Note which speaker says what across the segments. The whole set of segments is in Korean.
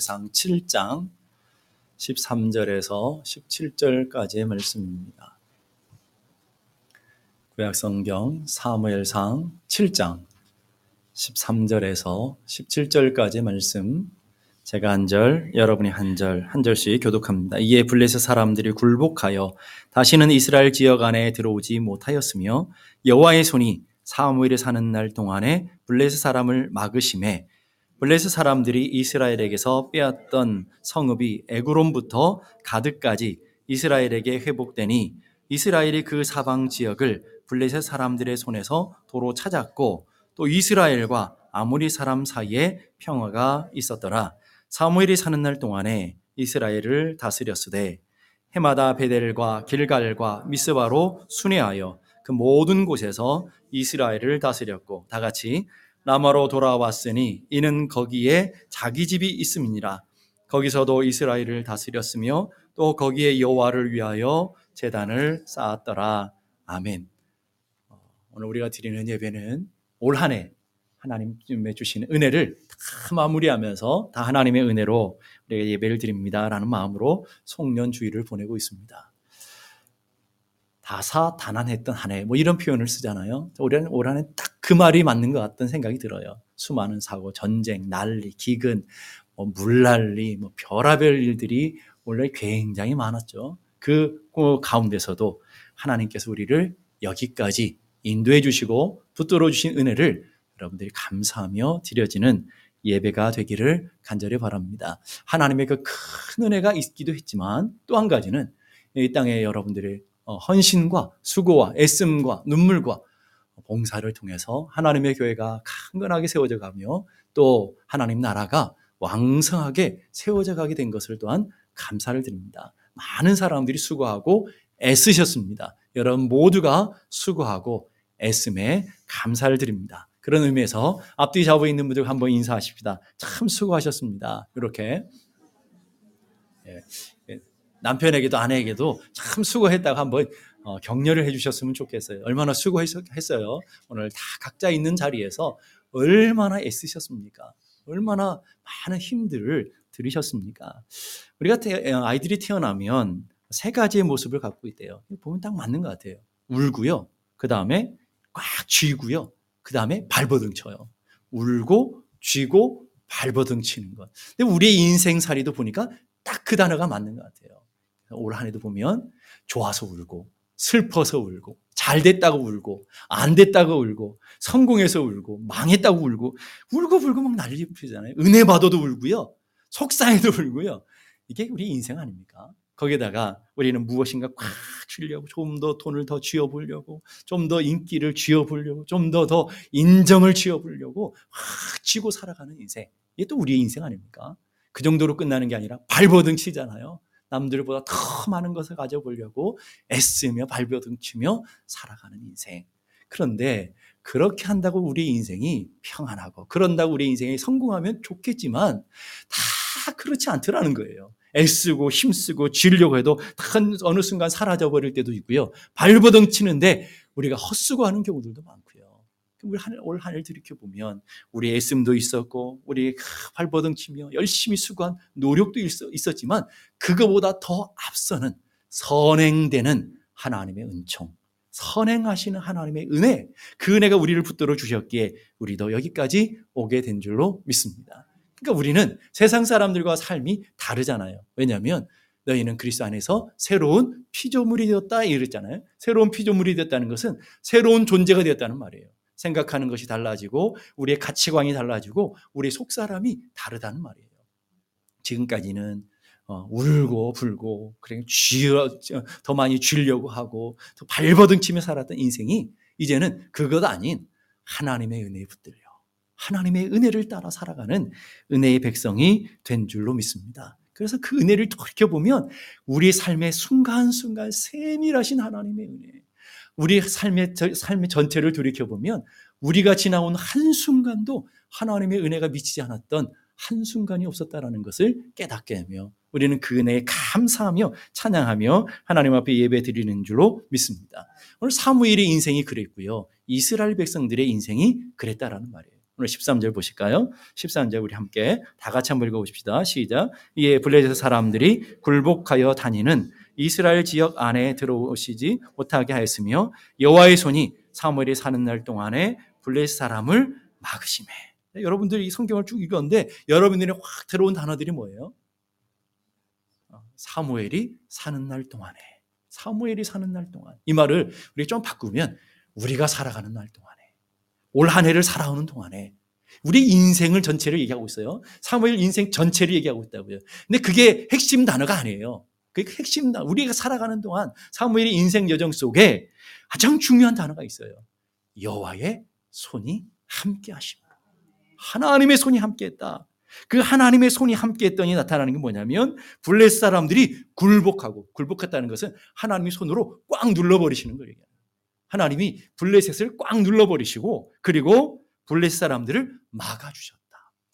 Speaker 1: 상 7장 13절에서 17절까지의 말씀입니다. 구약성경 사무엘상 7장 13절에서 17절까지의 말씀 제가 한 절, 여러분이 한 절, 한 절씩 교독합니다. 이에 블레셋 사람들이 굴복하여 다시는 이스라엘 지역 안에 들어오지 못하였으며 여호와의 손이 사무엘이 사는 날 동안에 블레셋 사람을 막으심에 블레셋 사람들이 이스라엘에게서 빼앗던 성읍이 에그론부터 가드까지 이스라엘에게 회복되니 이스라엘이 그 사방 지역을 블레셋 사람들의 손에서 도로 찾았고 또 이스라엘과 아모리 사람 사이에 평화가 있었더라. 사무엘이 사는 날 동안에 이스라엘을 다스렸으되 해마다 베델과 길갈과 미스바로 순회하여 그 모든 곳에서 이스라엘을 다스렸고 다 같이 라마로 돌아왔으니 이는 거기에 자기 집이 있음이니라. 거기서도 이스라엘을 다스렸으며 또 거기에 여호와를 위하여 재단을 쌓았더라. 아멘. 어, 오늘 우리가 드리는 예배는 올 한 해 하나님의 주시는 은혜를 다 마무리하면서 다 하나님의 은혜로 우리가 예배를 드립니다라는 마음으로 송년 주일을 보내고 있습니다. 다사다난했던 한 해, 뭐 이런 표현을 쓰잖아요. 올해는 올한해딱그 말이 맞는 것 같다는 생각이 들어요. 수많은 사고, 전쟁, 난리, 기근, 뭐 물난리, 뭐 별하별 일들이 원래 굉장히 많았죠. 그 가운데서도 하나님께서 우리를 여기까지 인도해 주시고 붙들어 주신 은혜를 여러분들이 감사하며 드려지는 예배가 되기를 간절히 바랍니다. 하나님의 그 큰 은혜가 있기도 했지만 또 한 가지는 이 땅에 여러분들의 어, 헌신과 수고와 애씀과 눈물과 봉사를 통해서 하나님의 교회가 강건하게 세워져 가며 또 하나님 나라가 왕성하게 세워져 가게 된 것을 또한 감사를 드립니다. 많은 사람들이 수고하고 애쓰셨습니다. 여러분 모두가 수고하고 애씀에 감사를 드립니다. 그런 의미에서 앞뒤 잡고 있는 분들 한번 인사하십시다. 참 수고하셨습니다. 이렇게 예. 남편에게도 아내에게도 참 수고했다고 한번 어, 격려를 해주셨으면 좋겠어요. 얼마나 수고했어요. 오늘 다 각자 있는 자리에서 얼마나 애쓰셨습니까? 얼마나 많은 힘들을 들으셨습니까? 우리가 태, 어, 아이들이 태어나면 세 가지의 모습을 갖고 있대요. 보면 딱 맞는 것 같아요. 울고요. 그 다음에 꽉 쥐고요. 그 다음에 발버둥 쳐요. 울고 쥐고 발버둥 치는 것. 근데 우리의 인생살이도 보니까 딱 그 단어가 맞는 것 같아요. 올 한 해도 보면 좋아서 울고 슬퍼서 울고 잘 됐다고 울고 안 됐다고 울고 성공해서 울고 망했다고 울고 울고 불고 막 난리 피잖아요. 은혜 받아도 울고요. 속상해도 울고요. 이게 우리 인생 아닙니까? 거기다가 우리는 무엇인가 꽉 쥐려고 좀 더 돈을 더 쥐어보려고 좀 더 인기를 쥐어보려고 좀 더 더 인정을 쥐어보려고 확 쥐고 살아가는 인생. 이게 또 우리의 인생 아닙니까? 그 정도로 끝나는 게 아니라 발버둥 치잖아요. 남들보다 더 많은 것을 가져보려고 애쓰며 발버둥치며 살아가는 인생. 그런데 그렇게 한다고 우리 인생이 평안하고 그런다고 우리 인생이 성공하면 좋겠지만 다 그렇지 않더라는 거예요. 애쓰고 힘쓰고 쥐려고 해도 한 어느 순간 사라져 버릴 때도 있고요. 발버둥 치는데 우리가 헛수고 하는 경우들도 많고요. 우리 올 한해를 들이켜 보면 우리 애씀도 있었고 우리 발버둥 치며 열심히 수고한 노력도 있었지만 그거보다 더 앞서는 선행되는 하나님의 은총, 선행하시는 하나님의 은혜, 그 은혜가 우리를 붙들어 주셨기에 우리도 여기까지 오게 된 줄로 믿습니다. 그러니까 우리는 세상 사람들과 삶이 다르잖아요. 왜냐하면 너희는 그리스도 안에서 새로운 피조물이 되었다 이랬잖아요. 새로운 피조물이 되었다는 것은 새로운 존재가 되었다는 말이에요. 생각하는 것이 달라지고 우리의 가치관이 달라지고 우리의 속사람이 다르다는 말이에요. 지금까지는 어, 울고 불고 그냥 쥐어 더 많이 쥐려고 하고 더 발버둥치며 살았던 인생이 이제는 그것 아닌 하나님의 은혜에 붙들려 하나님의 은혜를 따라 살아가는 은혜의 백성이 된 줄로 믿습니다. 그래서 그 은혜를 돌이켜 보면 우리 삶의 순간순간 세밀하신 하나님의 은혜, 우리 삶의, 삶의 전체를 돌이켜보면 우리가 지나온 한순간도 하나님의 은혜가 미치지 않았던 한순간이 없었다라는 것을 깨닫게 하며 우리는 그 은혜에 감사하며 찬양하며 하나님 앞에 예배 드리는 줄로 믿습니다. 오늘 사무엘의 인생이 그랬고요. 이스라엘 백성들의 인생이 그랬다라는 말이에요. 오늘 13절 보실까요? 13절 우리 함께 다 같이 한번 읽어보십시다. 시작. 이에 블레셋 사람들이 굴복하여 다니는 이스라엘 지역 안에 들어오시지 못하게 하였으며 여호와의 손이 사무엘이 사는 날 동안에 블레셋 사람을 막으심에. 여러분들이 이 성경을 쭉 읽었는데 여러분들이 확 들어온 단어들이 뭐예요? 어, 사무엘이 사는 날 동안에. 사무엘이 사는 날 동안. 이 말을 우리 좀 바꾸면 우리가 살아가는 날 동안에. 올 한 해를 살아오는 동안에. 우리 인생을 전체를 얘기하고 있어요. 사무엘 인생 전체를 얘기하고 있다고요. 근데 그게 핵심 단어가 아니에요. 그게 핵심. 우리가 살아가는 동안 사무엘의 인생 여정 속에 가장 중요한 단어가 있어요. 여호와의 손이 함께 하심으로. 하나님의 손이 함께 했다. 그 하나님의 손이 함께 했더니 나타나는 게 뭐냐면 블레 사람들이 굴복하고 굴복했다는 것은 하나님의 손으로 꽉 눌러버리시는 거예요. 하나님이 블레셋을 꽉 눌러버리시고 그리고 블레셋 사람들을 막아주셨다.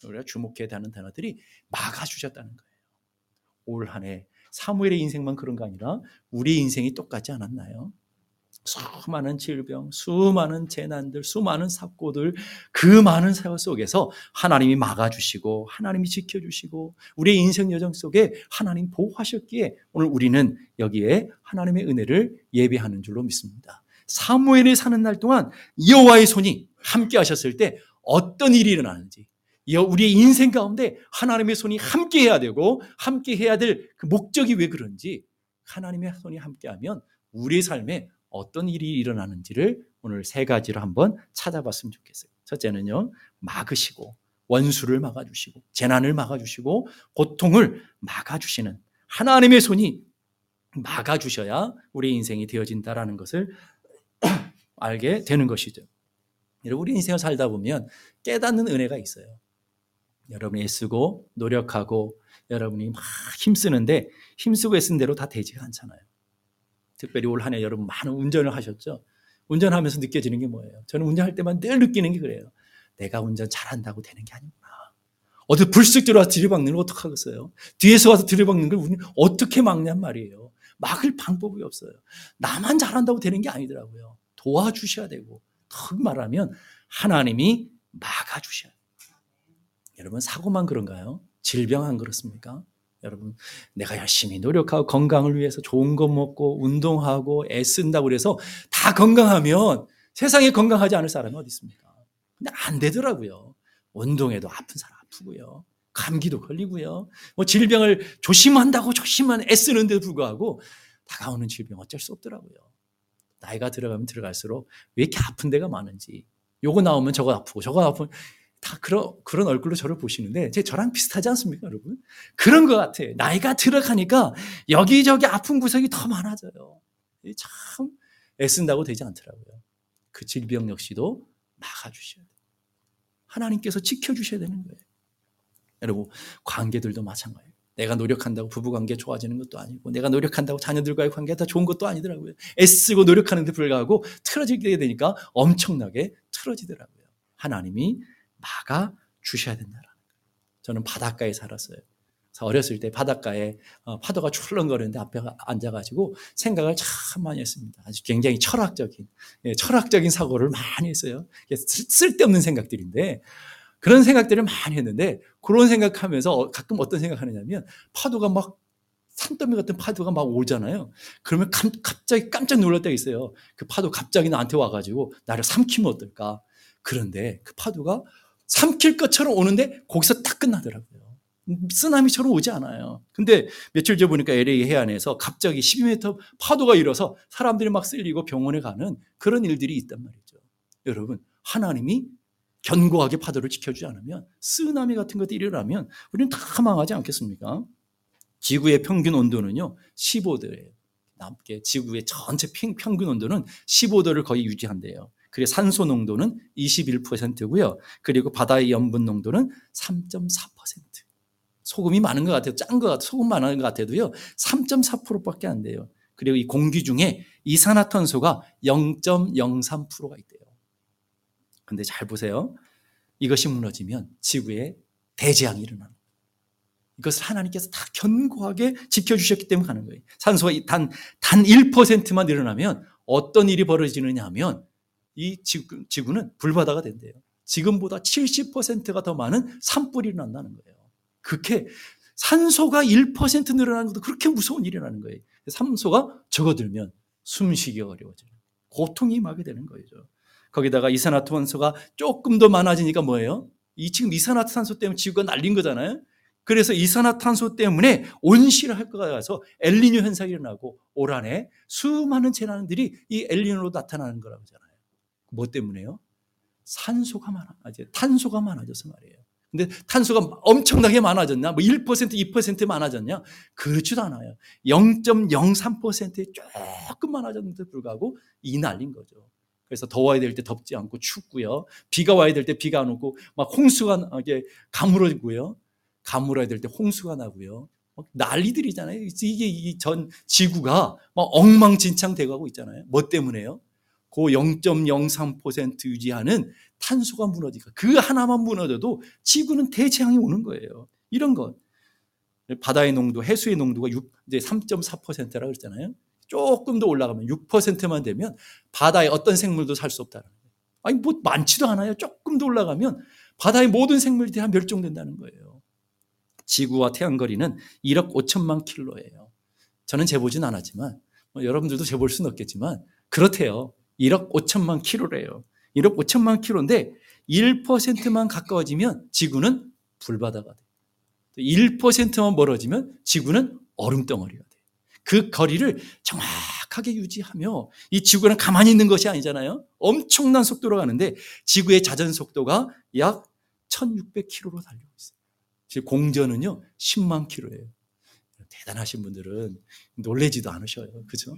Speaker 1: 우리가 주목해야 하는 단어들이 막아주셨다는 거예요. 올 한 해 사무엘의 인생만 그런 거 아니라 우리 인생이 똑같지 않았나요? 수많은 질병, 수많은 재난들, 수많은 사고들, 그 많은 세월 속에서 하나님이 막아주시고, 하나님이 지켜주시고, 우리의 인생 여정 속에 하나님 보호하셨기에 오늘 우리는 여기에 하나님의 은혜를 예배하는 줄로 믿습니다. 사무엘이 사는 날 동안 여호와의 손이 함께 하셨을 때 어떤 일이 일어나는지, 우리의 인생 가운데 하나님의 손이 함께 해야 되고, 함께 해야 될 그 목적이 왜 그런지, 하나님의 손이 함께하면 우리의 삶에 어떤 일이 일어나는지를 오늘 세 가지로 한번 찾아봤으면 좋겠어요. 첫째는요, 막으시고, 원수를 막아주시고, 재난을 막아주시고, 고통을 막아주시는 하나님의 손이 막아주셔야 우리 인생이 되어진다라는 것을 알게 되는 것이죠. 여러분, 우리 인생을 살다 보면 깨닫는 은혜가 있어요. 여러분이 애쓰고 노력하고 여러분이 막 힘쓰는데 힘쓰고 애쓴 대로 다 되지가 않잖아요. 특별히 올 한 해 여러분 많은 운전을 하셨죠? 운전하면서 느껴지는 게 뭐예요? 저는 운전할 때만 늘 느끼는 게 그래요. 내가 운전 잘한다고 되는 게 아니구나. 어디 불쑥 들어와서 들이박는 걸 어떡하겠어요? 뒤에서 와서 들이박는 걸 우리는 어떻게 막냔 말이에요. 막을 방법이 없어요. 나만 잘한다고 되는 게 아니더라고요. 도와주셔야 되고, 더 말하면 하나님이 막아주셔야 돼요. 여러분, 사고만 그런가요? 질병 안 그렇습니까? 여러분, 내가 열심히 노력하고 건강을 위해서 좋은 거 먹고 운동하고 애쓴다고 그래서 다 건강하면 세상에 건강하지 않을 사람이 어디 있습니까? 근데 안 되더라고요. 운동에도 아픈 사람 아프고요. 감기도 걸리고요. 뭐 질병을 조심한다고 조심한 애쓰는데도 불구하고 다가오는 질병 어쩔 수 없더라고요. 나이가 들어가면 들어갈수록 왜 이렇게 아픈 데가 많은지 요거 나오면 저거 아프고 저거 아프면 다 그런, 그런 얼굴로 저를 보시는데, 제 저랑 비슷하지 않습니까, 여러분? 그런 것 같아요. 나이가 들어가니까 여기저기 아픈 구석이 더 많아져요. 참 애쓴다고 되지 않더라고요. 그 질병 역시도 막아주셔야 돼요. 하나님께서 지켜주셔야 되는 거예요. 여러분, 관계들도 마찬가지예요. 내가 노력한다고 부부 관계 좋아지는 것도 아니고, 내가 노력한다고 자녀들과의 관계가 다 좋은 것도 아니더라고요. 애쓰고 노력하는데 불구하고 틀어지게 되니까 엄청나게 틀어지더라고요. 하나님이 막아 주셔야 된다는 거예요. 저는 바닷가에 살았어요. 어렸을 때 바닷가에 어, 파도가 출렁거리는데 앞에 앉아가지고 생각을 참 많이 했습니다. 아주 굉장히 철학적인, 예, 철학적인 사고를 많이 했어요. 쓸데없는 생각들인데 그런 생각들을 많이 했는데 그런 생각하면서 어, 가끔 어떤 생각하느냐면 파도가 막 산더미 같은 파도가 막 오잖아요. 그러면 감, 갑자기 깜짝 놀랄 때가 있어요. 그 파도 갑자기 나한테 와가지고 나를 삼키면 어떨까? 그런데 그 파도가 삼킬 것처럼 오는데 거기서 딱 끝나더라고요. 쓰나미처럼 오지 않아요. 근데 며칠 전 보니까 LA 해안에서 갑자기 12m 파도가 일어서 사람들이 막 쓸리고 병원에 가는 그런 일들이 있단 말이죠. 여러분, 하나님이 견고하게 파도를 지켜주지 않으면 쓰나미 같은 것들이 일어나면 우리는 다 망하지 않겠습니까? 지구의 평균 온도는요, 15도예요. 남게 지구의 전체 평 균 온도는 15도를 거의 유지한대요. 그리고 산소 농도는 21%고요. 그리고 바다의 염분 농도는 3.4%. 소금이 많은 것 같아요. 짠 것 같아요. 소금 많은 것 같아도요. 3.4%밖에 안 돼요. 그리고 이 공기 중에 이산화탄소가 0.03%가 있대요. 근데 잘 보세요. 이것이 무너지면 지구에 대재앙이 일어나는 거예요. 이것을 하나님께서 다 견고하게 지켜주셨기 때문에 가는 거예요. 산소가 단, 단 1%만 일어나면 어떤 일이 벌어지느냐 하면 이 지구, 지구는 불바다가 된대요. 지금보다 70%가 더 많은 산불이 난다는 거예요. 그렇게 산소가 1% 늘어나는 것도 그렇게 무서운 일이 라는 거예요. 산소가 적어들면 숨쉬기가 어려워져요. 고통이 임하게 되는 거죠. 거기다가 이산화탄소가 조금 더 많아지니까 뭐예요? 이 지금 이산화탄소 때문에 지구가 날린 거잖아요. 그래서 이산화탄소 때문에 온실할 거가 가서 엘니뇨 현상이 일어나고 올 한해 수많은 재난들이 이 엘니뇨로 나타나는 거라고 하잖아요. 뭐 때문에요? 산소가 많아, 탄소가 많아져서 말이에요. 근데 탄소가 엄청나게 많아졌냐? 뭐 1%, 2% 많아졌냐? 그렇지도 않아요. 0.03%에 조금 많아졌는데 불구하고 이 날린 거죠. 그래서 더워야 될 때 덥지 않고 춥고요. 비가 와야 될 때 비가 안 오고 막 홍수가 이게 가물어지고요. 가물어야 될 때 홍수가 나고요. 난리들이잖아요. 이게 이 전 지구가 막 엉망진창 돼가고 있잖아요. 뭐 때문에요? 그0.03% 유지하는 탄소가 무너지니까 그 하나만 무너져도 지구는 대재앙이 오는 거예요. 이런 것. 바다의 농도, 해수의 농도가 6, 이제 3.4%라고 그랬잖아요. 조금 더 올라가면 6%만 되면 바다에 어떤 생물도 살 수 없다는 거예요. 아니 뭐 많지도 않아요. 조금 더 올라가면 바다의 모든 생물들이 다 멸종된다는 거예요. 지구와 태양 거리는 1억 5천만 킬로예요. 저는 재보진 않았지만 뭐 여러분들도 재볼 수는 없겠지만 그렇대요. 1억 5천만 킬로래요. 1억 5천만 킬로인데 1%만 가까워지면 지구는 불바다가 돼. 1%만 멀어지면 지구는 얼음덩어리가 돼. 그 거리를 정확하게 유지하며 이 지구는 가만히 있는 것이 아니잖아요. 엄청난 속도로 가는데 지구의 자전 속도가 약 1600km로 달리고 있어요. 즉 공전은요 10만 킬로예요. 대단하신 분들은 놀래지도 않으셔요. 그죠?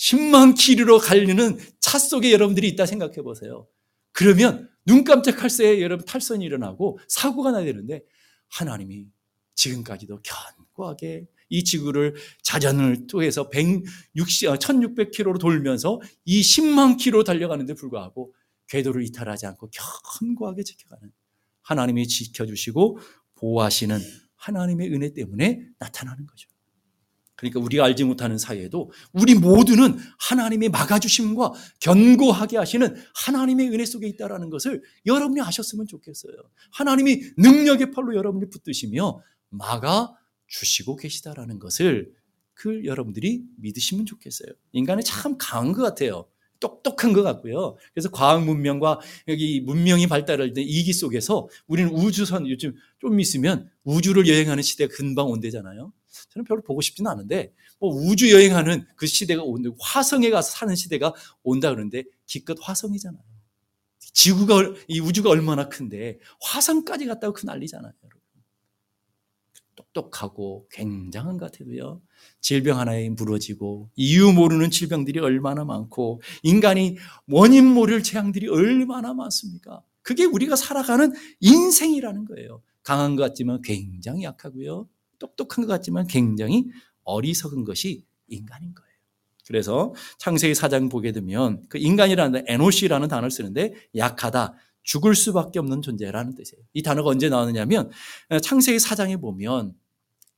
Speaker 1: 10만 킬로로 갈리는 차 속에 여러분들이 있다 생각해 보세요. 그러면 눈 깜짝할 새에 여러분 탈선이 일어나고 사고가 나야 되는데 하나님이 지금까지도 견고하게 이 지구를 자전을 통해서 160, 1600km로 돌면서 이 10만 킬로 달려가는데 불구하고 궤도를 이탈하지 않고 견고하게 지켜가는 하나님이 지켜주시고 보호하시는 하나님의 은혜 때문에 나타나는 거죠. 그러니까 우리가 알지 못하는 사이에도 우리 모두는 하나님의 막아주심과 견고하게 하시는 하나님의 은혜 속에 있다는 것을 여러분이 아셨으면 좋겠어요. 하나님이 능력의 팔로 여러분이 붙드시며 막아 주시고 계시다라는 것을 그 여러분들이 믿으시면 좋겠어요. 인간이 참 강한 것 같아요. 똑똑한 것 같고요. 그래서 과학 문명과 여기 문명이 발달할 때 이기 속에서 우리는 우주선 요즘 좀 있으면 우주를 여행하는 시대가 금방 온대잖아요. 저는 별로 보고 싶지는 않은데 뭐 우주 여행하는 그 시대가 온다. 화성에 가서 사는 시대가 온다 그러는데 기껏 화성이잖아요. 지구가 이 우주가 얼마나 큰데 화성까지 갔다고 그 난리잖아요. 똑똑하고 굉장한 것 같아도요. 질병 하나에 무너지고 이유 모르는 질병들이 얼마나 많고 인간이 원인 모를 재앙들이 얼마나 많습니까? 그게 우리가 살아가는 인생이라는 거예요. 강한 것 같지만 굉장히 약하고요. 똑똑한 것 같지만 굉장히 어리석은 것이 인간인 거예요. 그래서 창세기 4장 보게 되면 그 인간이라는 에노시라는 단어를 쓰는데 약하다, 죽을 수밖에 없는 존재라는 뜻이에요. 이 단어가 언제 나오느냐면 창세기 4장에 보면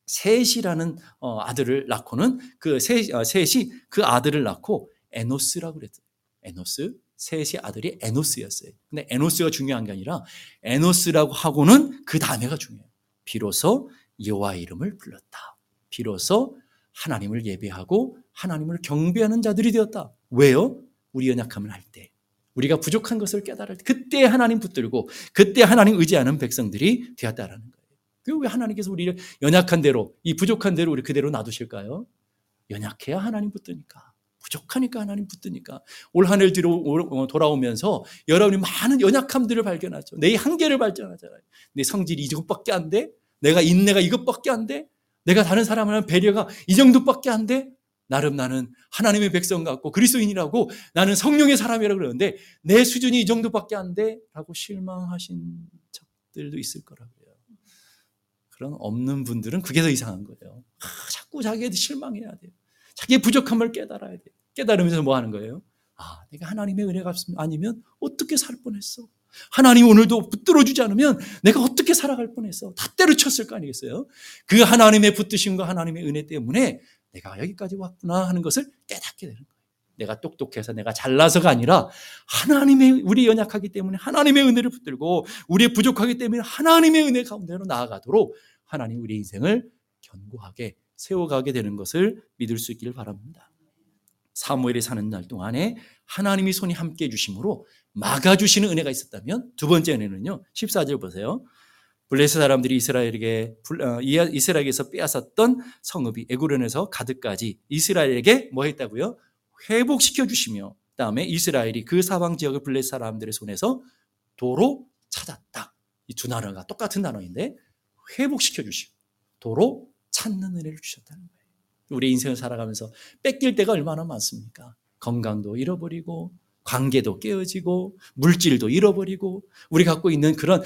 Speaker 1: 셋이라는 어, 아들을 낳고는 그 셋, 어, 셋이 그 아들을 낳고 에노스라고 그랬어요. 에노스. 셋의 아들이 에노스였어요. 근데 에노스가 중요한 게 아니라 에노스라고 하고는 그 다음에가 중요해요. 비로소 여호와 이름을 불렀다. 비로소 하나님을 예배하고 하나님을 경배하는 자들이 되었다. 왜요? 우리 연약함을 할 때, 우리가 부족한 것을 깨달을 때, 그때 하나님 붙들고 그때 하나님 의지하는 백성들이 되었다라는 거예요. 왜 하나님께서 우리를 연약한 대로, 이 부족한 대로 우리 그대로 놔두실까요? 연약해야 하나님 붙드니까. 부족하니까 하나님 붙드니까. 올 한해 뒤로 어, 돌아오면서 여러분이 많은 연약함들을 발견하죠. 내 한계를 발견하잖아요. 내 성질이 이것밖에 안 돼? 내가 인내가 이것밖에 안 돼? 내가 다른 사람을 배려가 이 정도밖에 안 돼? 나름 나는 하나님의 백성 같고 그리스도인이라고 나는 성령의 사람이라고 그러는데 내 수준이 이 정도밖에 안 돼? 라고 실망하신 적들도 있을 거라고요. 그런 없는 분들은 그게 더 이상한 거예요. 아, 자꾸 자기한테 실망해야 돼요. 자기의 부족함을 깨달아야 돼요. 깨달으면서 뭐 하는 거예요? 아, 내가 하나님의 은혜가 아니면 어떻게 살 뻔했어? 하나님 오늘도 붙들어주지 않으면 내가 어떻게 살아갈 뻔했어. 다 때려쳤을 거 아니겠어요? 그 하나님의 붙드심과 하나님의 은혜 때문에 내가 여기까지 왔구나 하는 것을 깨닫게 되는 거예요. 내가 똑똑해서 내가 잘나서가 아니라 하나님의 우리 연약하기 때문에 하나님의 은혜를 붙들고 우리의 부족하기 때문에 하나님의 은혜 가운데로 나아가도록 하나님 우리 인생을 견고하게 세워가게 되는 것을 믿을 수 있기를 바랍니다. 사무엘이 사는 날 동안에 하나님이 손이 함께 해 주심으로 막아주시는 은혜가 있었다면 두 번째 은혜는요. 14절 보세요. 블레스 사람들이 이스라엘에게 어, 이스라엘에게서 빼앗았던 성읍이 에구론에서 가득까지 이스라엘에게 뭐 했다고요? 회복시켜 주시며 그다음에 이스라엘이 그 사방 지역을 블레스 사람들의 손에서 도로 찾았다. 이두 나라가 똑같은 단어인데 회복시켜 주시고 도로 찾는 은혜를 주셨다는 거예요. 우리 인생을 살아가면서 뺏길 때가 얼마나 많습니까? 건강도 잃어버리고 관계도 깨어지고 물질도 잃어버리고 우리 갖고 있는 그런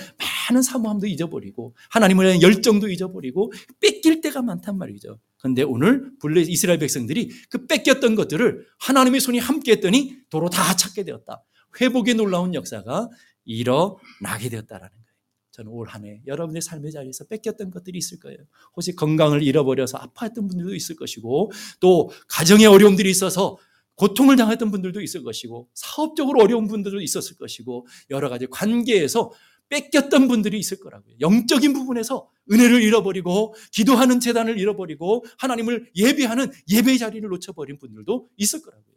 Speaker 1: 많은 사모함도 잊어버리고 하나님을 위한 열정도 잊어버리고 뺏길 때가 많단 말이죠. 그런데 오늘 블레 이스라엘 백성들이 그 뺏겼던 것들을 하나님의 손이 함께 했더니 도로 다 찾게 되었다. 회복의 놀라운 역사가 일어나게 되었다라는 거예요. 저는 올 한 해 여러분의 삶의 자리에서 뺏겼던 것들이 있을 거예요. 혹시 건강을 잃어버려서 아파했던 분들도 있을 것이고 또 가정의 어려움들이 있어서 고통을 당했던 분들도 있을 것이고 사업적으로 어려운 분들도 있었을 것이고 여러 가지 관계에서 뺏겼던 분들이 있을 거라고요. 영적인 부분에서 은혜를 잃어버리고 기도하는 재단을 잃어버리고 하나님을 예배하는 예배 자리를 놓쳐버린 분들도 있을 거라고요.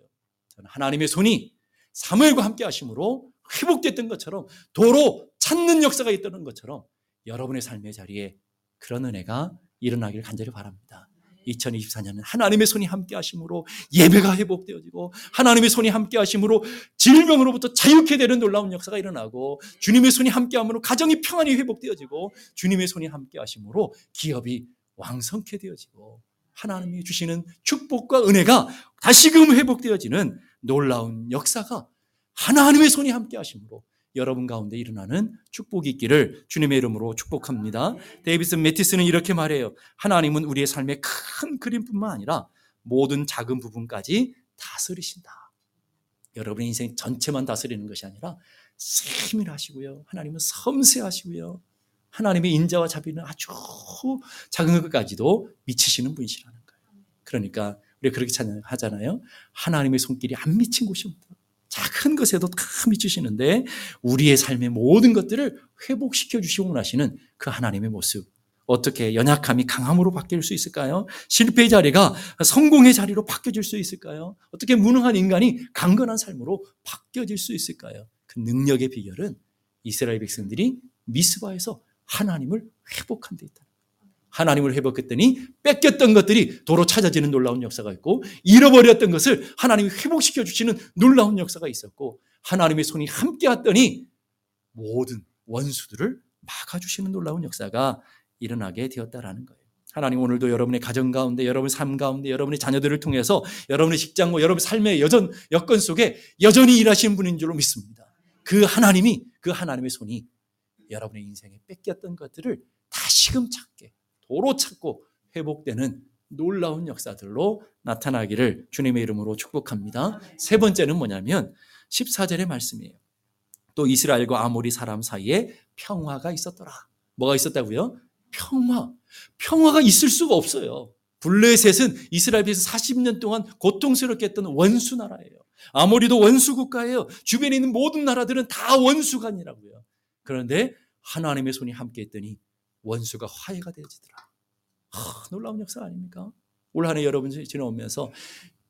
Speaker 1: 저는 하나님의 손이 사무엘과 함께 하심으로 회복됐던 것처럼 도로 찾는 역사가 있다는 것처럼 여러분의 삶의 자리에 그런 은혜가 일어나기를 간절히 바랍니다. 2024년은 하나님의 손이 함께 하심으로 예배가 회복되어지고 하나님의 손이 함께 하심으로 질병으로부터 자유케 되는 놀라운 역사가 일어나고 주님의 손이 함께 함으로 가정이 평안히 회복되어지고 주님의 손이 함께 하심으로 기업이 왕성케 되어지고 하나님이 주시는 축복과 은혜가 다시금 회복되어지는 놀라운 역사가 하나님의 손이 함께 하심으로 여러분 가운데 일어나는 축복이 있기를 주님의 이름으로 축복합니다. 데이비슨 메티스는 이렇게 말해요. 하나님은 우리의 삶의 큰 그림뿐만 아니라 모든 작은 부분까지 다스리신다. 여러분의 인생 전체만 다스리는 것이 아니라 세밀하시고요. 하나님은 섬세하시고요. 하나님의 인자와 자비는 아주 작은 것까지도 미치시는 분이시라는 거예요. 그러니까 우리 그렇게 하잖아요. 하나님의 손길이 안 미친 곳이 없다. 작은 것에도 다 미치시는데 우리의 삶의 모든 것들을 회복시켜 주시고 원하시는 그 하나님의 모습. 어떻게 연약함이 강함으로 바뀔 수 있을까요? 실패의 자리가 성공의 자리로 바뀌어질 수 있을까요? 어떻게 무능한 인간이 강건한 삶으로 바뀌어질 수 있을까요? 그 능력의 비결은 이스라엘 백성들이 미스바에서 하나님을 회복한 데 있다. 하나님을 회복했더니 뺏겼던 것들이 도로 찾아지는 놀라운 역사가 있고 잃어버렸던 것을 하나님이 회복시켜 주시는 놀라운 역사가 있었고 하나님의 손이 함께 왔더니 모든 원수들을 막아주시는 놀라운 역사가 일어나게 되었다라는 거예요. 하나님 오늘도 여러분의 가정 가운데, 여러분의 삶 가운데, 여러분의 자녀들을 통해서 여러분의 직장과 여러분의 삶의 여전 여건 속에 여전히 일하시는 분인 줄로 믿습니다. 그 하나님이 그 하나님의 손이 여러분의 인생에 뺏겼던 것들을 다시금 찾게 도로 찾고 회복되는 놀라운 역사들로 나타나기를 주님의 이름으로 축복합니다. 세 번째는 뭐냐면 14절의 말씀이에요. 또 이스라엘과 아모리 사람 사이에 평화가 있었더라. 뭐가 있었다고요? 평화. 평화가 있을 수가 없어요. 블레셋은 이스라엘에서 40년 동안 고통스럽게 했던 원수 나라예요. 아모리도 원수 국가예요. 주변에 있는 모든 나라들은 다 원수간이라고요. 그런데 하나님의 손이 함께 했더니 원수가 화해가 되어지더라. 아, 놀라운 역사 아닙니까? 올 한해 여러분 지나오면서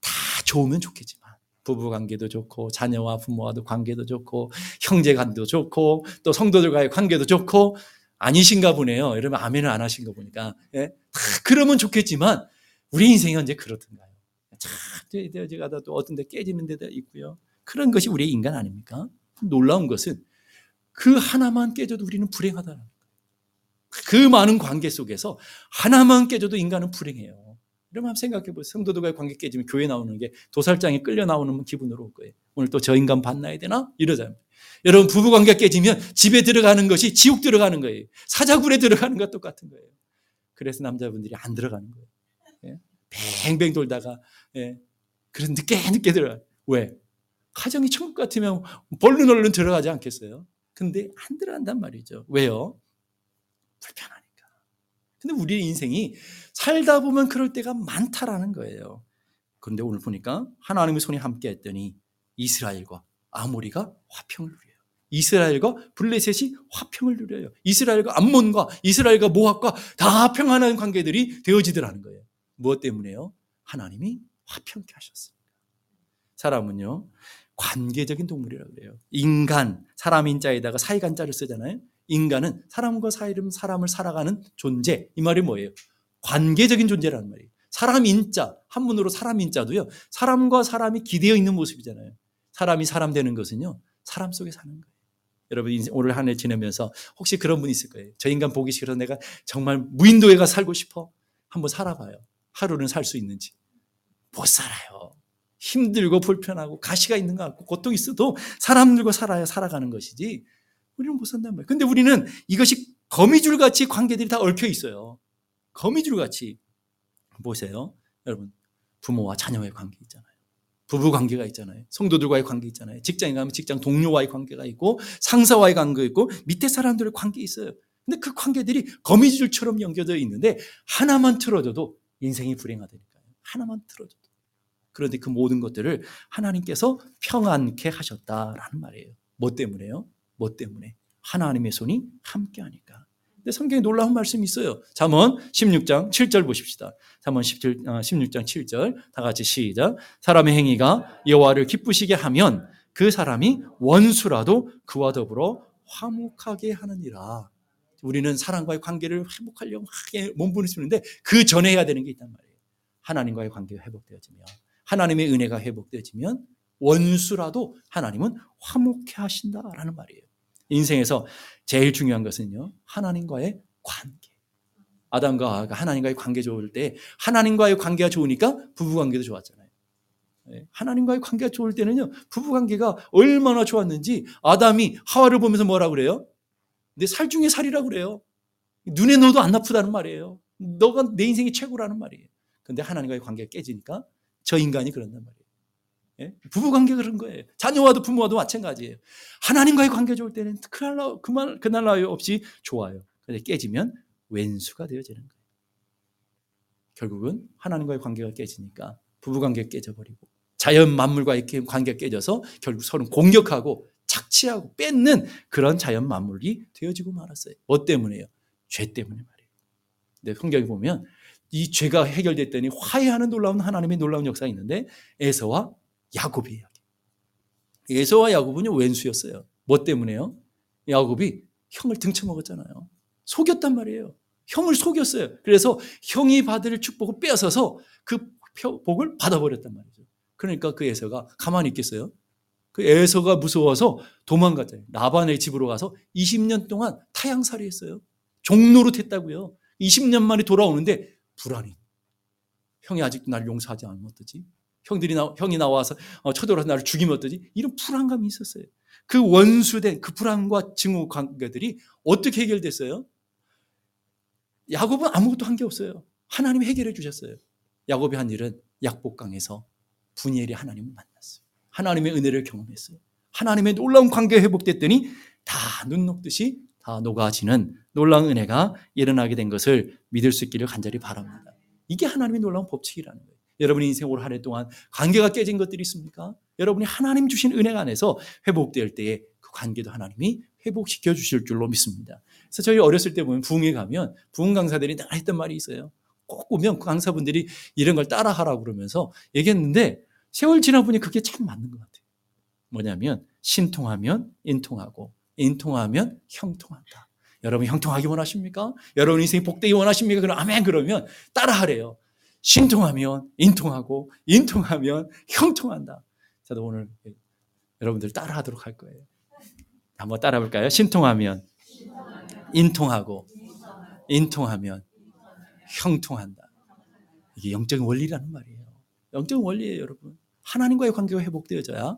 Speaker 1: 다 좋으면 좋겠지만 부부 관계도 좋고 자녀와 부모와도 관계도 좋고 형제 간도 좋고 또 성도들과의 관계도 좋고 아니신가 보네요. 여러분 아멘을 안 하신 거 보니까 예? 다 그러면 좋겠지만 우리 인생이 언제 그렇던가요? 참 제가 또 어떤 데 깨지는 데도 있고요. 그런 것이 우리의 인간 아닙니까? 놀라운 것은 그 하나만 깨져도 우리는 불행하다는 그 많은 관계 속에서 하나만 깨져도 인간은 불행해요. 여러분 한번 생각해 보세요. 성도들과의 관계 깨지면 교회 나오는 게 도살장에 끌려 나오는 기분으로 올 거예요. 오늘 또 저 인간 만나야 되나? 이러잖아요. 여러분 부부 관계 깨지면 집에 들어가는 것이 지옥 들어가는 거예요. 사자굴에 들어가는 것 똑같은 거예요. 그래서 남자분들이 안 들어가는 거예요. 예? 뱅뱅 돌다가 예. 그래서 늦게 늦게 들어가. 왜? 가정이 천국 같으면 벌른 얼른 들어가지 않겠어요? 근데 안 들어간단 말이죠. 왜요? 불편하니까. 근데 우리의 인생이 살다 보면 그럴 때가 많다라는 거예요. 그런데 오늘 보니까 하나님의 손이 함께 했더니 이스라엘과 아모리가 화평을 누려요. 이스라엘과 블레셋이 화평을 누려요. 이스라엘과 암몬과 이스라엘과 모압과 다 평안한 관계들이 되어지더라는 거예요. 무엇 때문에요? 하나님이 화평케 하셨습니다. 사람은요, 관계적인 동물이라고 그래요. 인간, 사람 인자에다가 사이간자를 쓰잖아요. 인간은 사람과 사이름 사람을 살아가는 존재. 이 말이 뭐예요? 관계적인 존재라는 말이에요. 사람 인자, 한문으로 사람 인자도요, 사람과 사람이 기대어 있는 모습이잖아요. 사람이 사람 되는 것은요, 사람 속에 사는 거예요. 여러분, 오늘 한 해 지내면서 혹시 그런 분 있을 거예요. 저 인간 보기 싫어서 내가 정말 무인도에 가 살고 싶어. 한번 살아봐요. 하루는 살 수 있는지. 못 살아요. 힘들고 불편하고 가시가 있는 것 같고 고통이 있어도 사람들과 살아야 살아가는 것이지 우리는 못 산단 말이에요. 근데 우리는 이것이 거미줄 같이 관계들이 다 얽혀 있어요. 거미줄 같이. 보세요. 여러분, 부모와 자녀의 관계 있잖아요. 부부 관계가 있잖아요. 성도들과의 관계 있잖아요. 직장에 가면 직장 동료와의 관계가 있고 상사와의 관계 있고 밑에 사람들의 관계 있어요. 근데 그 관계들이 거미줄처럼 연결되어 있는데 하나만 틀어져도 인생이 불행하다니까요. 하나만 틀어져도. 그런데 그 모든 것들을 하나님께서 평안케 하셨다라는 말이에요. 뭐 때문에요? 뭐 때문에? 하나님의 손이 함께 하니까. 근데 성경에 놀라운 말씀이 있어요. 잠언 16장 7절 보십시다. 잠언 17, 16장 7절 다 같이 시작. 사람의 행위가 여호와를 기쁘시게 하면 그 사람이 원수라도 그와 더불어 화목하게 하느니라. 우리는 사람과의 관계를 회복하려고 하게 몸부림치는데 그 전에 해야 되는 게 있단 말이에요. 하나님과의 관계가 회복되어지면 하나님의 은혜가 회복되어지면 원수라도 하나님은 화목해 하신다라는 말이에요. 인생에서 제일 중요한 것은요. 하나님과의 관계. 아담과 하나님과의 관계 좋을 때 하나님과의 관계가 좋으니까 부부 관계도 좋았잖아요. 예, 하나님과의 관계가 좋을 때는요. 부부 관계가 얼마나 좋았는지 아담이 하와를 보면서 뭐라 그래요? 내 살 중에 살이라고 그래요. 눈에 넣어도 안 아프다는 말이에요. 너가 내 인생이 최고라는 말이에요. 근데 하나님과의 관계가 깨지니까 저 인간이 그런단 말이에요. 예? 부부 관계 그런 거예요. 자녀와도 부모와도 마찬가지예요. 하나님과의 관계 좋을 때는 그날 나 그만 그날 나 없이 좋아요. 근데 깨지면 왼수가 되어지는 거예요. 결국은 하나님과의 관계가 깨지니까 부부 관계 깨져버리고 자연 만물과의 관계가 깨져서 결국 서로 공격하고 착취하고 뺏는 그런 자연 만물이 되어지고 말았어요. 뭐 때문에요? 죄 때문에 말이에요. 근데 성경에 보면 이 죄가 해결됐더니 화해하는 놀라운 하나님의 놀라운 역사가 있는데 에서와 야곱의 이야기. 에서와 야곱은요 왼수였어요. 뭐 때문에요? 야곱이 형을 등쳐먹었잖아요. 속였단 말이에요. 형을 속였어요. 그래서 형이 받을 축복을 빼앗아서 그 복을 받아버렸단 말이죠. 그러니까 그 에서가 가만히 있겠어요? 그 에서가 무서워서 도망갔잖아요. 나반의 집으로 가서 20년 동안 타양살이 했어요. 종로로 됐다고요. 20년 만에 돌아오는데 불안이. 형이 아직도 날 용서하지 않으면 어떠지? 형들이 나, 형이 나와서 어, 쳐들어서 나를 죽이면 어떠지? 이런 불안감이 있었어요. 그 원수된 그 불안과 증오 관계들이 어떻게 해결됐어요? 야곱은 아무것도 한 게 없어요. 하나님이 해결해 주셨어요. 야곱이 한 일은 약복강에서 분이엘이 하나님을 만났어요. 하나님의 은혜를 경험했어요. 하나님의 놀라운 관계 회복됐더니 다 눈 녹듯이 다 녹아지는 놀라운 은혜가 일어나게 된 것을 믿을 수 있기를 간절히 바랍니다. 이게 하나님의 놀라운 법칙이라는 거예요. 여러분의 인생 올 한 해 동안 관계가 깨진 것들이 있습니까? 여러분이 하나님 주신 은혜 안에서 회복될 때에 그 관계도 하나님이 회복시켜 주실 줄로 믿습니다. 그래서 저희 어렸을 때 보면 부흥에 가면 부흥 강사들이 늘 했던 말이 있어요. 꼭 보면 그 강사분들이 이런 걸 따라하라고 그러면서 얘기했는데 세월 지나 보니 그게 참 맞는 것 같아요. 뭐냐면 신통하면 인통하고 인통하면 형통한다. 여러분 형통하기 원하십니까? 여러분 인생이 복되기 원하십니까? 그럼 아멘 그러면 따라하래요. 신통하면 인통하고 인통하면 형통한다. 저도 오늘 여러분들 따라하도록 할 거예요. 한번 따라 볼까요? 신통하면 인통하고 인통하면 형통한다. 이게 영적인 원리라는 말이에요. 영적인 원리예요, 여러분. 하나님과의 관계가 회복되어져야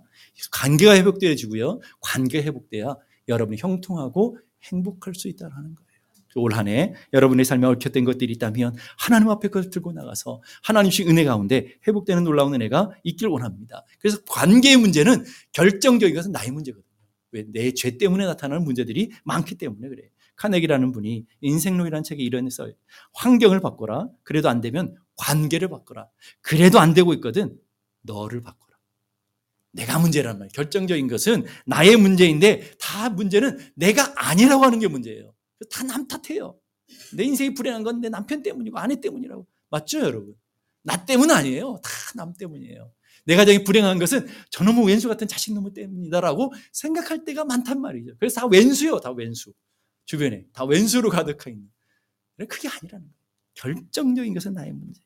Speaker 1: 관계가 회복되어지고요. 관계가 회복돼야 여러분이 형통하고 행복할 수 있다는 거예요. 올 한 해 여러분의 삶에 얽혔던 것들이 있다면 하나님 앞에 그걸 들고 나가서 하나님씩 은혜 가운데 회복되는 놀라운 은혜가 있길 원합니다. 그래서 관계의 문제는 결정적인 것은 나의 문제거든요. 왜? 내 죄 때문에 나타나는 문제들이 많기 때문에 그래. 카네기라는 분이 인생론이라는 책에 이런 써요. 환경을 바꿔라. 그래도 안 되면 관계를 바꿔라. 그래도 안 되고 있거든. 너를 바꿔라. 내가 문제란 말이에요. 결정적인 것은 나의 문제인데 다 문제는 내가 아니라고 하는 게 문제예요. 다 남 탓해요. 내 인생이 불행한 건 내 남편 때문이고 아내 때문이라고. 맞죠, 여러분? 나 때문 아니에요. 다 남 때문이에요. 내가 저기 불행한 것은 저놈의 왼수 같은 자식 놈의 때문이다라고 생각할 때가 많단 말이죠. 그래서 다 왼수요, 다 왼수. 주변에 다 왼수로 가득하 있는. 그게 아니라는 거예요. 결정적인 것은 나의 문제예요.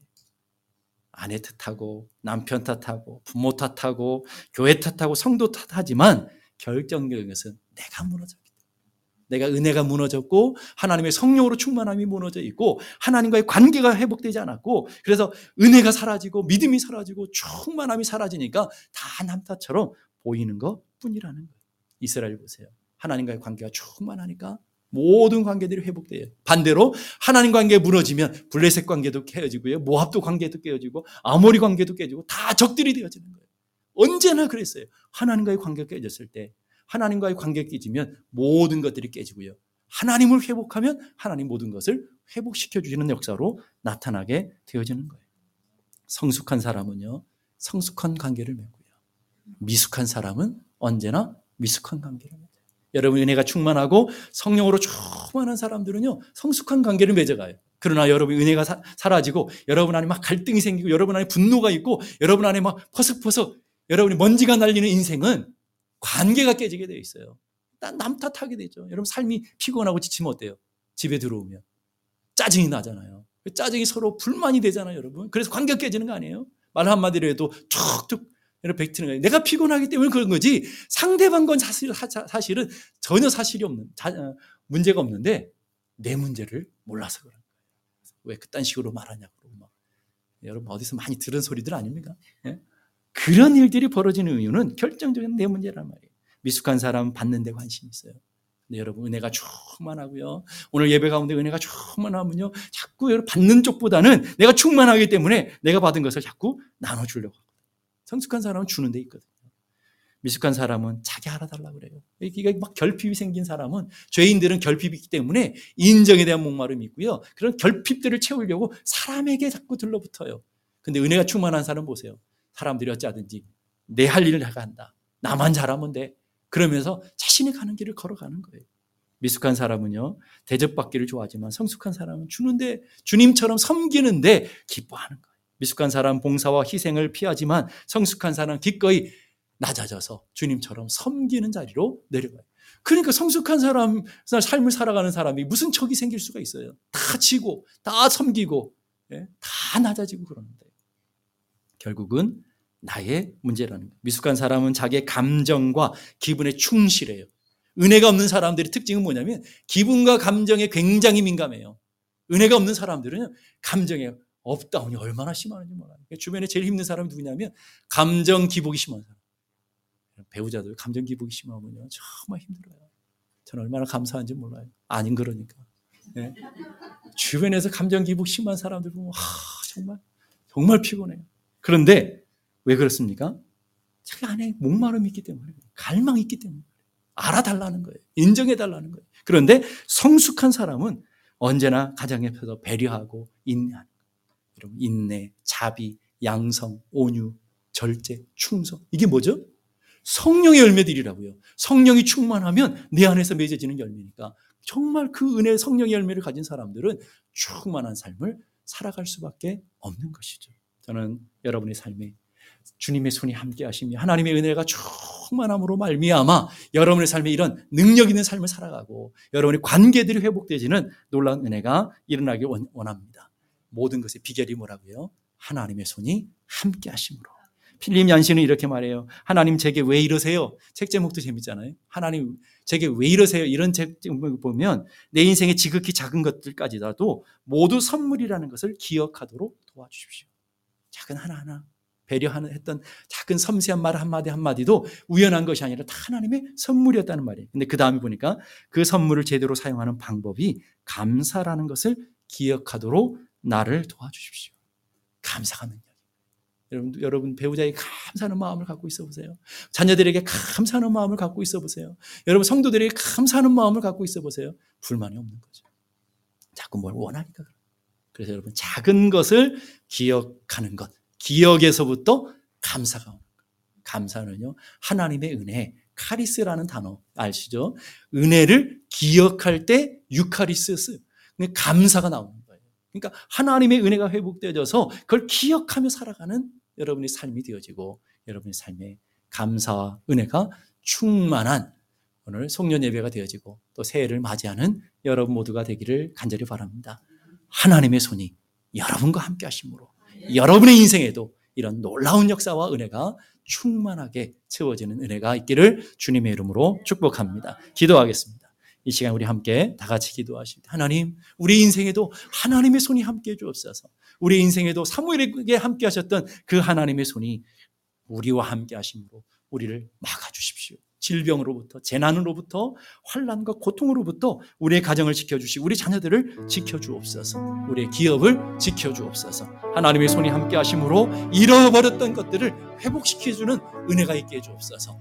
Speaker 1: 아내 탓하고 남편 탓하고 부모 탓하고 교회 탓하고 성도 탓하지만 결정적인 것은 내가 때문에 내가 은혜가 무너졌고 하나님의 성령으로 충만함이 무너져 있고 하나님과의 관계가 회복되지 않았고 그래서 은혜가 사라지고 믿음이 사라지고 충만함이 사라지니까 다 남탓처럼 보이는 것 뿐이라는 거예요. 이스라엘 보세요. 하나님과의 관계가 충만하니까 모든 관계들이 회복돼요. 반대로 하나님 관계 무너지면 블레셋 관계도 깨어지고요. 모합도 관계도 깨어지고 아모리 관계도 깨지고 다 적들이 되어지는 거예요. 언제나 그랬어요. 하나님과의 관계가 깨졌을 때 하나님과의 관계가 깨지면 모든 것들이 깨지고요. 하나님을 회복하면 하나님 모든 것을 회복시켜 주시는 역사로 나타나게 되어지는 거예요. 성숙한 사람은요. 성숙한 관계를 맺고요. 미숙한 사람은 언제나 미숙한 관계를 맺어요. 여러분 은혜가 충만하고 성령으로 충만한 사람들은요 성숙한 관계를 맺어가요. 그러나 여러분 은혜가 사, 라지고 여러분 안에 막 갈등이 생기고 여러분 안에 분노가 있고 여러분 안에 막 퍼석퍼석 여러분이 먼지가 날리는 인생은 관계가 깨지게 되어 있어요. 남 탓하게 되죠. 여러분 삶이 피곤하고 지치면 어때요? 집에 들어오면 짜증이 나잖아요. 짜증이 서로 불만이 되잖아요, 여러분. 그래서 관계가 깨지는 거 아니에요? 말 한마디로 해도 툭툭 뱉는 거예요. 내가 피곤하기 때문에 그런 거지 상대방 건 사실, 사실은 전혀 사실이 없는, 어, 문제가 없는데 내 문제를 몰라서 그런 거예요. 왜 그딴 식으로 말하냐고. 막. 여러분 어디서 많이 들은 소리들 아닙니까? 예? 그런 일들이 벌어지는 이유는 결정적인 내 문제란 말이에요. 미숙한 사람은 받는 데 관심이 있어요. 근 여러분 은혜가 충만하고요. 오늘 예배 가운데 은혜가 충만하면요. 자꾸 여러분 받는 쪽보다는 내가 충만하기 때문에 내가 받은 것을 자꾸 나눠주려고 성숙한 사람은 주는 데 있거든요. 미숙한 사람은 자기 알아달라고 그래요. 이게 막 결핍이 생긴 사람은 죄인들은 결핍이 있기 때문에 인정에 대한 목마름이 있고요. 그런 결핍들을 채우려고 사람에게 자꾸 들러붙어요. 근데 은혜가 충만한 사람 보세요. 사람들이 어찌하든지 내 할 일을 내가 한다. 나만 잘하면 돼. 그러면서 자신이 가는 길을 걸어가는 거예요. 미숙한 사람은요, 대접받기를 좋아하지만 성숙한 사람은 주는데, 주님처럼 섬기는데 기뻐하는 거예요. 미숙한 사람 봉사와 희생을 피하지만 성숙한 사람 기꺼이 낮아져서 주님처럼 섬기는 자리로 내려가요. 그러니까 성숙한 사람, 삶을 살아가는 사람이 무슨 척이 생길 수가 있어요. 다 지고, 다 섬기고, 예? 다 낮아지고 그러는데. 결국은 나의 문제라는 거예요. 미숙한 사람은 자기의 감정과 기분에 충실해요. 은혜가 없는 사람들의 특징은 뭐냐면 기분과 감정에 굉장히 민감해요. 은혜가 없는 사람들은 감정에 up down이 얼마나 심한지 몰라요. 주변에 제일 힘든 사람이 누구냐면 감정 기복이 심한 사람. 배우자들 감정 기복이 심하면요 정말 힘들어요. 저는 얼마나 감사한지 몰라요. 아닌 그러니까. 네. 주변에서 감정 기복 심한 사람들 보면 하, 정말 정말 피곤해요. 그런데 왜 그렇습니까? 자기 안에 목마름이 있기 때문에 갈망이 있기 때문에 알아달라는 거예요. 인정해달라는 거예요. 그런데 성숙한 사람은 언제나 가정에 서 배려하고 인내하는 여러분 인내, 자비, 양성, 온유, 절제, 충성 이게 뭐죠? 성령의 열매들이라고요. 성령이 충만하면 내 안에서 맺어지는 열매니까 정말 그 은혜 성령의 열매를 가진 사람들은 충만한 삶을 살아갈 수밖에 없는 것이죠. 저는 여러분의 삶에 주님의 손이 함께 하시며 하나님의 은혜가 충만함으로 말미암아 여러분의 삶에 이런 능력 있는 삶을 살아가고 여러분의 관계들이 회복되지는 놀라운 은혜가 일어나길 원합니다. 모든 것의 비결이 뭐라고요? 하나님의 손이 함께 하심으로. 필립 얀시는 이렇게 말해요. 하나님 제게 왜 이러세요? 책 제목도 재밌잖아요. 하나님 제게 왜 이러세요? 이런 책 제목을 보면 내 인생의 지극히 작은 것들까지라도 모두 선물이라는 것을 기억하도록 도와주십시오. 작은 하나하나 배려하는 했던 작은 섬세한 말 한마디 한마디도 우연한 것이 아니라 다 하나님의 선물이었다는 말이에요. 근데 그 다음에 보니까 그 선물을 제대로 사용하는 방법이 감사라는 것을 기억하도록 나를 도와주십시오. 능력. 여러분, 여러분 배우자에게 감사하는 마음을 갖고 있어 보세요. 자녀들에게 감사하는 마음을 갖고 있어 보세요. 여러분 성도들에게 감사하는 마음을 갖고 있어 보세요. 불만이 없는 거죠. 자꾸 뭘 원하니까. 그래 서 여러분 작은 것을 기억하는 것, 기억에서부터 감사가 오는 거예요. 감사는요 하나님의 은혜, 카리스라는 단어 아시죠? 은혜를 기억할 때 유카리스스, 감사가 나오는 거예요. 그러니까 하나님의 은혜가 회복되어져서 그걸 기억하며 살아가는 여러분의 삶이 되어지고 여러분의 삶에 감사와 은혜가 충만한 오늘 송년 예배가 되어지고 또 새해를 맞이하는 여러분 모두가 되기를 간절히 바랍니다. 하나님의 손이 여러분과 함께 하심으로 여러분의 인생에도 이런 놀라운 역사와 은혜가 충만하게 채워지는 은혜가 있기를 주님의 이름으로 축복합니다. 기도하겠습니다. 이 시간 우리 함께 다 같이 기도하십니다. 하나님, 우리 인생에도 하나님의 손이 함께 해 주옵소서. 우리 인생에도 사무엘에게 함께 하셨던 그 하나님의 손이 우리와 함께 하심으로 우리를 막아 주십시오. 질병으로부터 재난으로부터 환란과 고통으로부터 우리의 가정을 지켜주시고 우리 자녀들을 지켜주옵소서. 우리의 기업을 지켜주옵소서. 하나님의 손이 함께 하심으로 잃어버렸던 것들을 회복시켜주는 은혜가 있게 해주옵소서.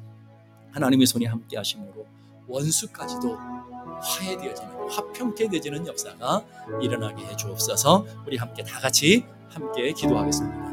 Speaker 1: 하나님의 손이 함께 하심으로 원수까지도 화해되어지는 화평케 되지는 역사가 일어나게 해주옵소서. 우리 함께 다 같이 함께 기도하겠습니다.